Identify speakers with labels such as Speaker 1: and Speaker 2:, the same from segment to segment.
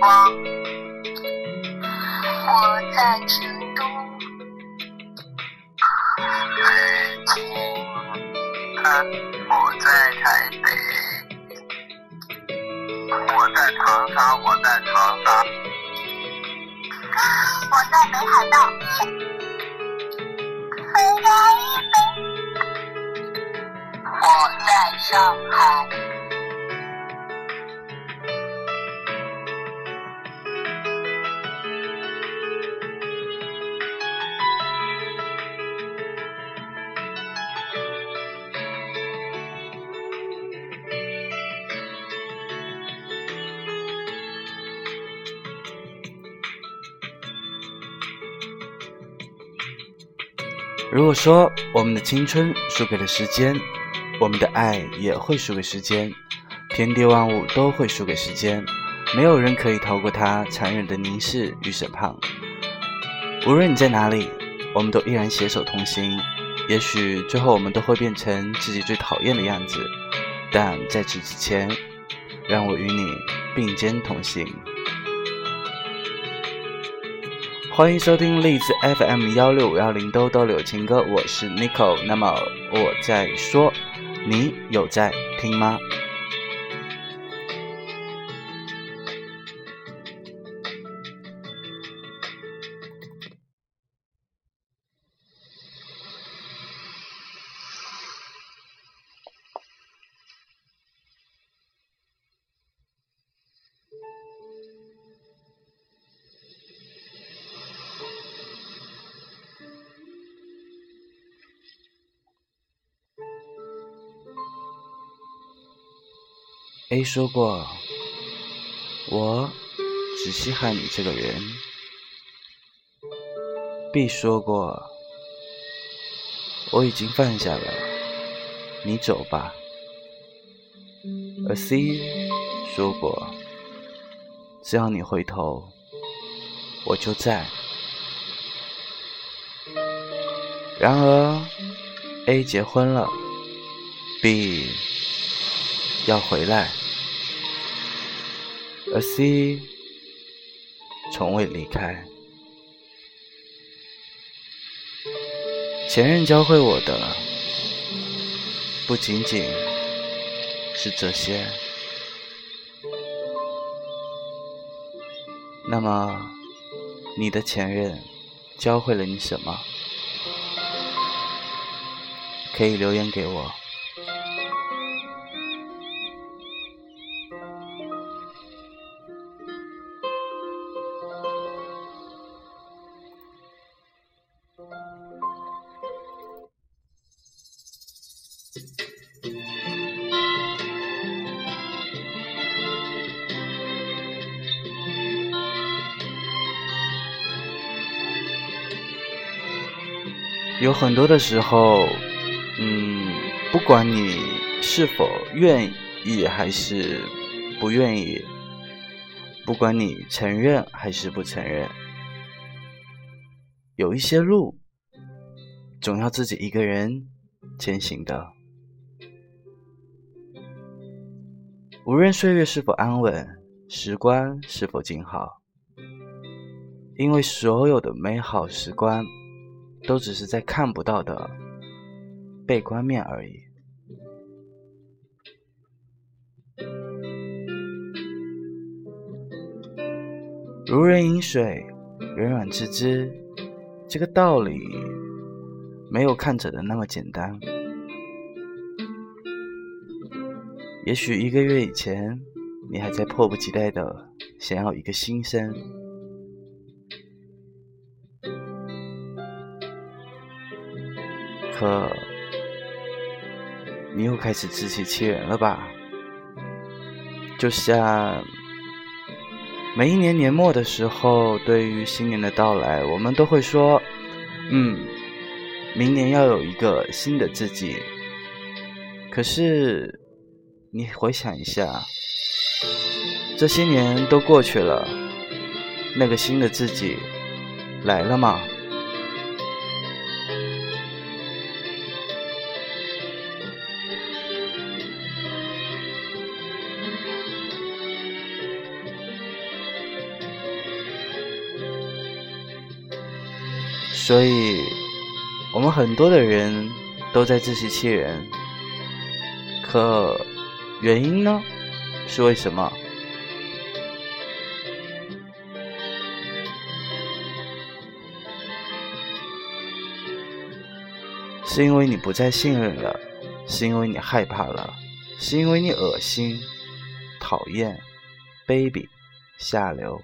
Speaker 1: 光，我在成都，
Speaker 2: 北京，我在台北，我在长沙，我在长沙，
Speaker 1: 我在北海道，我在一北，我在上海。
Speaker 3: 如果说我们的青春输给了时间，我们的爱也会输给时间，天地万物都会输给时间，没有人可以逃过它残忍的凝视与审判。无论你在哪里，我们都依然携手同行。也许最后我们都会变成自己最讨厌的样子，但在此之前，让我与你并肩同行。欢迎收听荔枝 FM 幺六五幺零兜兜柳情歌，我是 Nico。那么我在说，你有在听吗？A 说过，我只稀罕你这个人。B 说过，我已经放下了，你走吧。而 C 说过，只要你回头，我就在。然而，A 结婚了，B 要回来。而 C 从未离开。前任教会我的不仅仅是这些。那么，你的前任教会了你什么？可以留言给我。有很多的时候，嗯，不管你是否愿意还是不愿意，不管你承认还是不承认，有一些路总要自己一个人前行的。无论岁月是否安稳，时光是否静好，因为所有的美好时光。都只是在看不到的背光面而已。如人饮水，冷暖自知，这个道理没有看着的那么简单。也许一个月以前，你还在迫不及待的想要一个新生。可，你又开始自欺欺人了吧？就像每一年年末的时候，对于新年的到来，我们都会说：“嗯，明年要有一个新的自己。”可是，你回想一下，这些年都过去了，那个新的自己来了吗？所以，我们很多的人都在自欺欺人。可原因呢？是为什么？是因为你不再信任了，是因为你害怕了，是因为你恶心、讨厌、卑鄙、下流、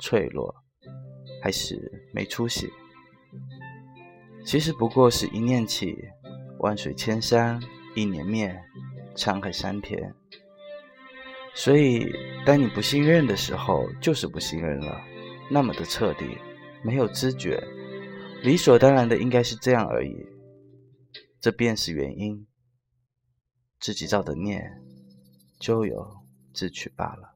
Speaker 3: 脆弱，还是没出息？其实不过是一念起，万水千山；一念灭，沧海桑田。所以，当你不信任的时候，就是不信任了，那么的彻底，没有知觉，理所当然的应该是这样而已。这便是原因，自己造的孽，咎由自取罢了。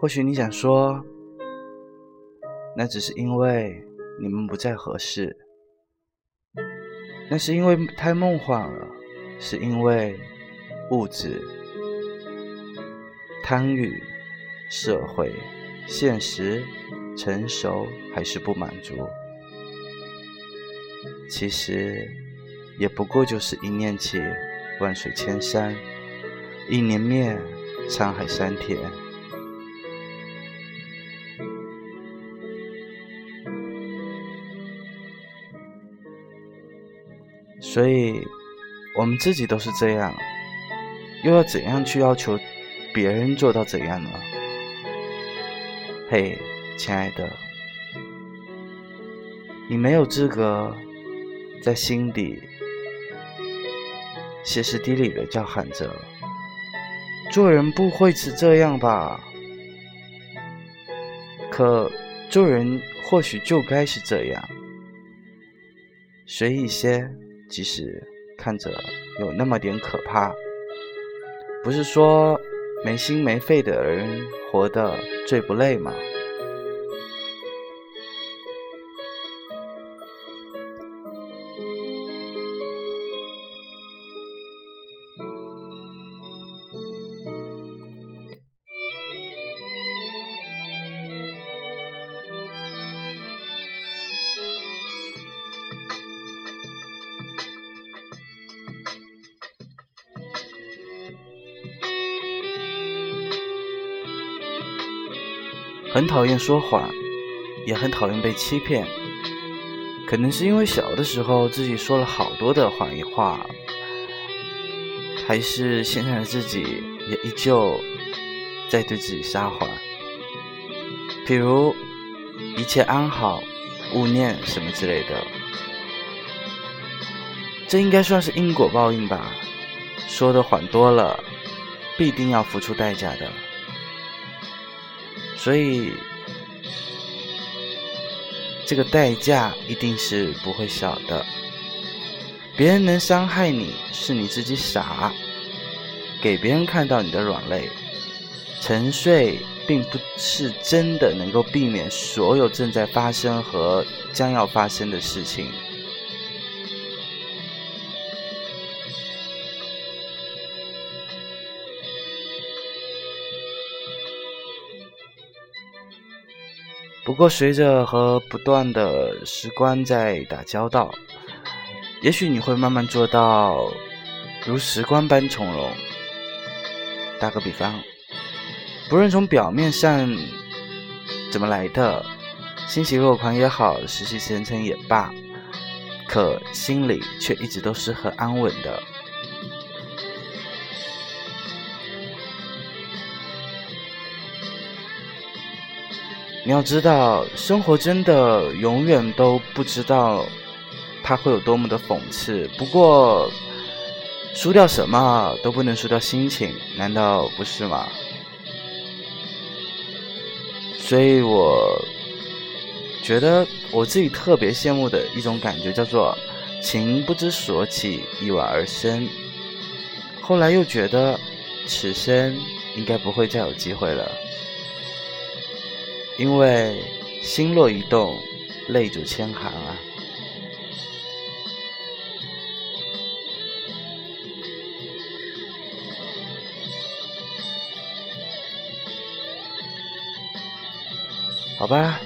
Speaker 3: 或许你想说，那只是因为你们不再合适，那是因为太梦幻了，是因为物质、贪欲、社会、现实、成熟还是不满足？其实也不过就是一念起，万水千山；一念灭，沧海桑田。所以，我们自己都是这样，又要怎样去要求别人做到怎样呢？嘿，亲爱的，你没有资格在心底歇斯底里的叫喊着：“做人不会是这样吧？”可做人或许就该是这样，随意些。即使看着有那么点可怕，不是说没心没肺的人活得最不累吗？很讨厌说谎，也很讨厌被欺骗。可能是因为小的时候自己说了好多的谎言话，还是现在的自己也依旧在对自己撒谎。比如一切安好、勿念什么之类的，这应该算是因果报应吧？说的谎多了，必定要付出代价的。所以，这个代价一定是不会小的。别人能伤害你，是你自己傻，给别人看到你的软肋。沉睡并不是真的能够避免所有正在发生和将要发生的事情。不过，随着和不断的时光在打交道，也许你会慢慢做到如时光般从容。打个比方，不论从表面上怎么来的，欣喜若狂也好，死气沉沉也罢，可心里却一直都是很安稳的。你要知道，生活真的永远都不知道它会有多么的讽刺。不过，输掉什么都不能输掉心情，难道不是吗？所以我觉得我自己特别羡慕的一种感觉叫做情不知所起，一往而深。后来又觉得此生应该不会再有机会了，因为心若一动，泪就千行啊。好吧，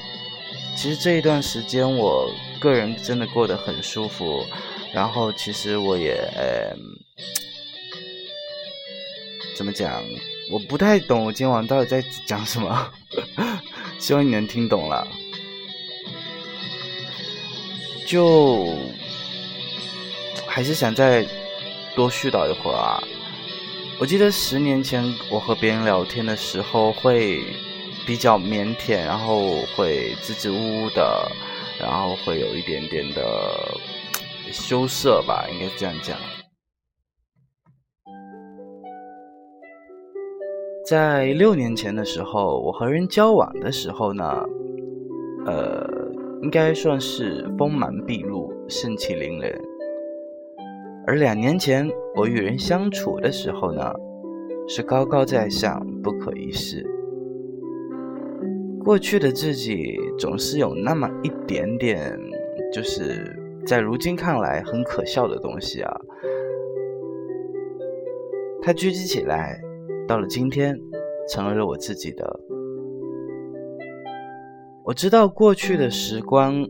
Speaker 3: 其实这一段时间我个人真的过得很舒服，然后其实我也呃，怎么讲？我不太懂我今晚到底在讲什么，希望你能听懂了。就还是想再多絮叨一会儿啊！我记得十年前我和别人聊天的时候会。比较腼腆，然后会支支吾吾的，然后会有一点点的羞涩吧，应该是这样讲。在六年前的时候，我和人交往的时候呢，呃，应该算是锋芒毕露、盛气凌人；而两年前我与人相处的时候呢，是高高在上、不可一世。过去的自己总是有那么一点点，就是在如今看来很可笑的东西啊。它聚集起来，到了今天，成为了我自己的。我知道过去的时光，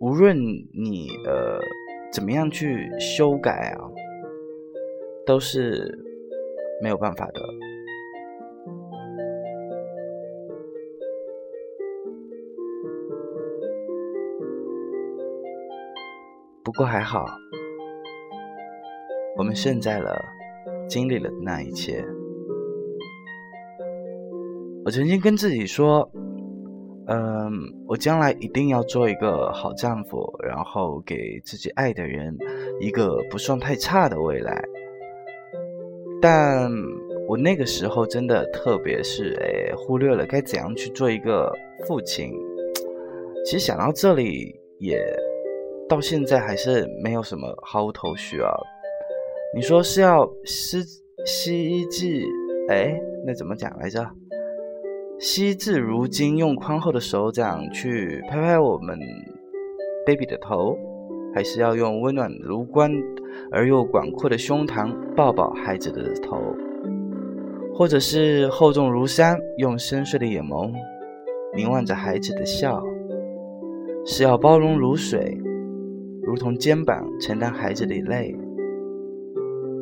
Speaker 3: 无论你呃怎么样去修改啊，都是没有办法的。不过还好，我们胜在了经历了那一切。我曾经跟自己说：“嗯，我将来一定要做一个好丈夫，然后给自己爱的人一个不算太差的未来。”但我那个时候真的特别是诶，忽略了该怎样去做一个父亲。其实想到这里也。到现在还是没有什么毫无头绪啊！你说是要惜惜字，哎，那怎么讲来着？惜字如金，用宽厚的手掌去拍拍我们 baby 的头，还是要用温暖如光而又广阔的胸膛抱抱孩子的头，或者是厚重如山，用深邃的眼眸凝望着孩子的笑，是要包容如水？如同肩膀承担孩子的泪，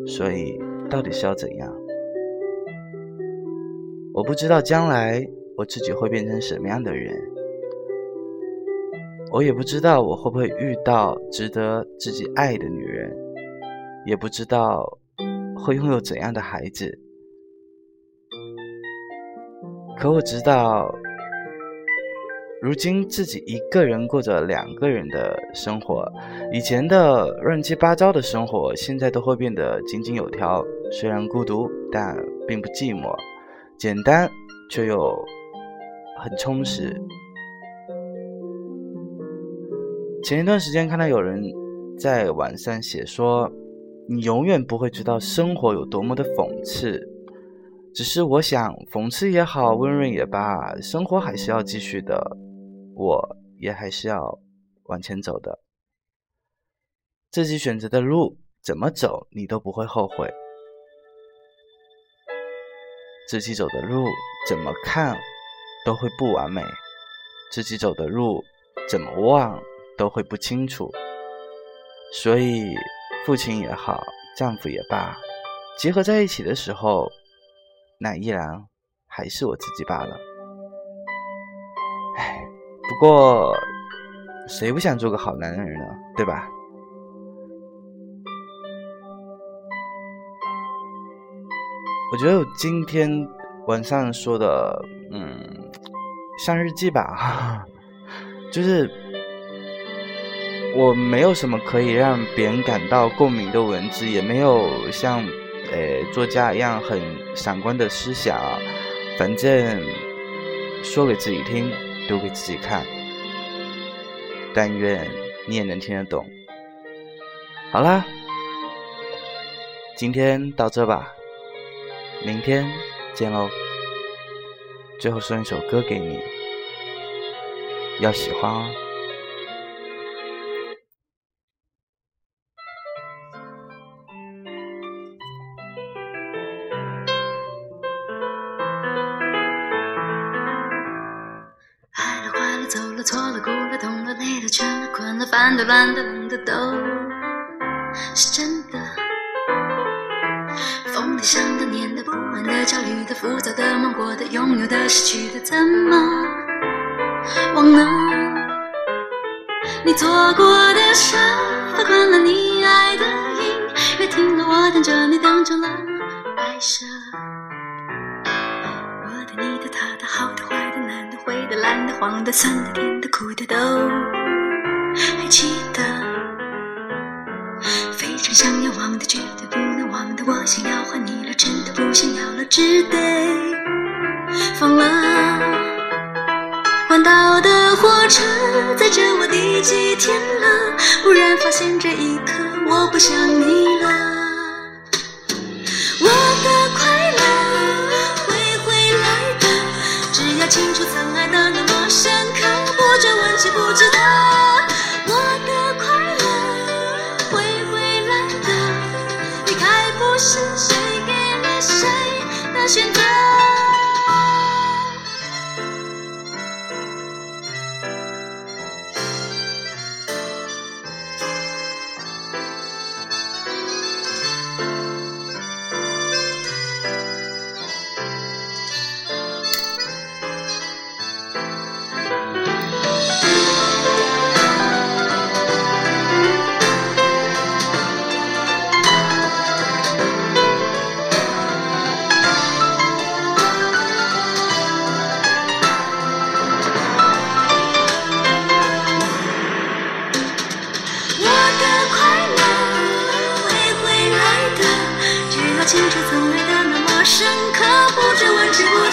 Speaker 3: 所以到底是要怎样？我不知道将来我自己会变成什么样的人，我也不知道我会不会遇到值得自己爱的女人，也不知道会拥有怎样的孩子。可我知道。如今自己一个人过着两个人的生活，以前的乱七八糟的生活，现在都会变得井井有条。虽然孤独，但并不寂寞，简单却又很充实。前一段时间看到有人在网上写说：“你永远不会知道生活有多么的讽刺。”只是我想，讽刺也好，温润也罢，生活还是要继续的。我也还是要往前走的，自己选择的路怎么走，你都不会后悔；自己走的路怎么看都会不完美，自己走的路怎么忘都会不清楚。所以，父亲也好，丈夫也罢，结合在一起的时候，那依然还是我自己罢了。唉不过，谁不想做个好男人呢？对吧？我觉得我今天晚上说的，嗯，像日记吧，就是我没有什么可以让别人感到共鸣的文字，也没有像呃作家一样很闪光的思想，反正说给自己听。留给自己看，但愿你也能听得懂。好啦，今天到这吧，明天见喽。最后送一首歌给你，要喜欢哦。
Speaker 4: 想的、念的、不安的、焦虑的、浮躁的、梦过的、拥有的、失去的，怎么忘了？你做过的傻，发光了你爱的音乐，听了我等着你等成了白蛇。我的、你的、他的、好的、坏的、难的、灰的、蓝的、黄的、酸的、甜的、苦的，都还记得。非常想要忘的，绝对不，我想要换你了，真的不想要了，只得放了。环岛的火车载着我第几天了？忽然发现这一刻我不想你了。不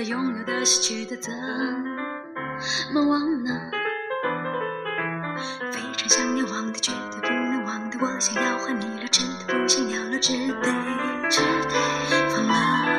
Speaker 4: 的、拥有的、失去的，怎么忘呢？非常想要忘的，绝对不能忘的，我想要还你了，真的不想要了，只得只得，放了。